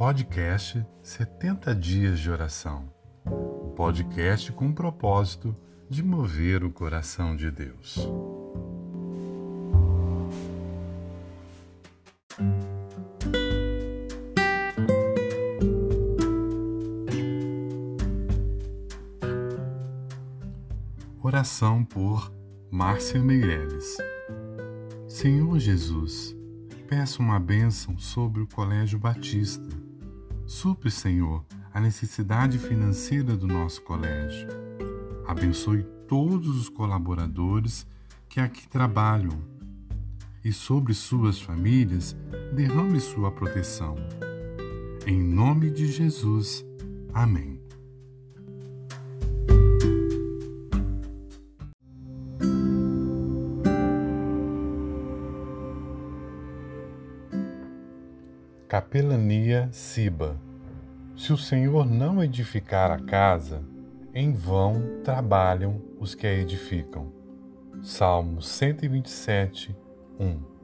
podcast 70 Dias de Oração. O podcast com o propósito de mover o coração de Deus. Oração por Márcia Meirelles. Senhor Jesus, peço uma bênção sobre o Colégio Batista. Supre, Senhor, a necessidade financeira do nosso colégio. Abençoe todos os colaboradores que aqui trabalham e sobre suas famílias derrame sua proteção. Em nome de Jesus. Amém. Capelania Siba. Se o Senhor não edificar a casa, em vão trabalham os que a edificam. Salmo 127, 1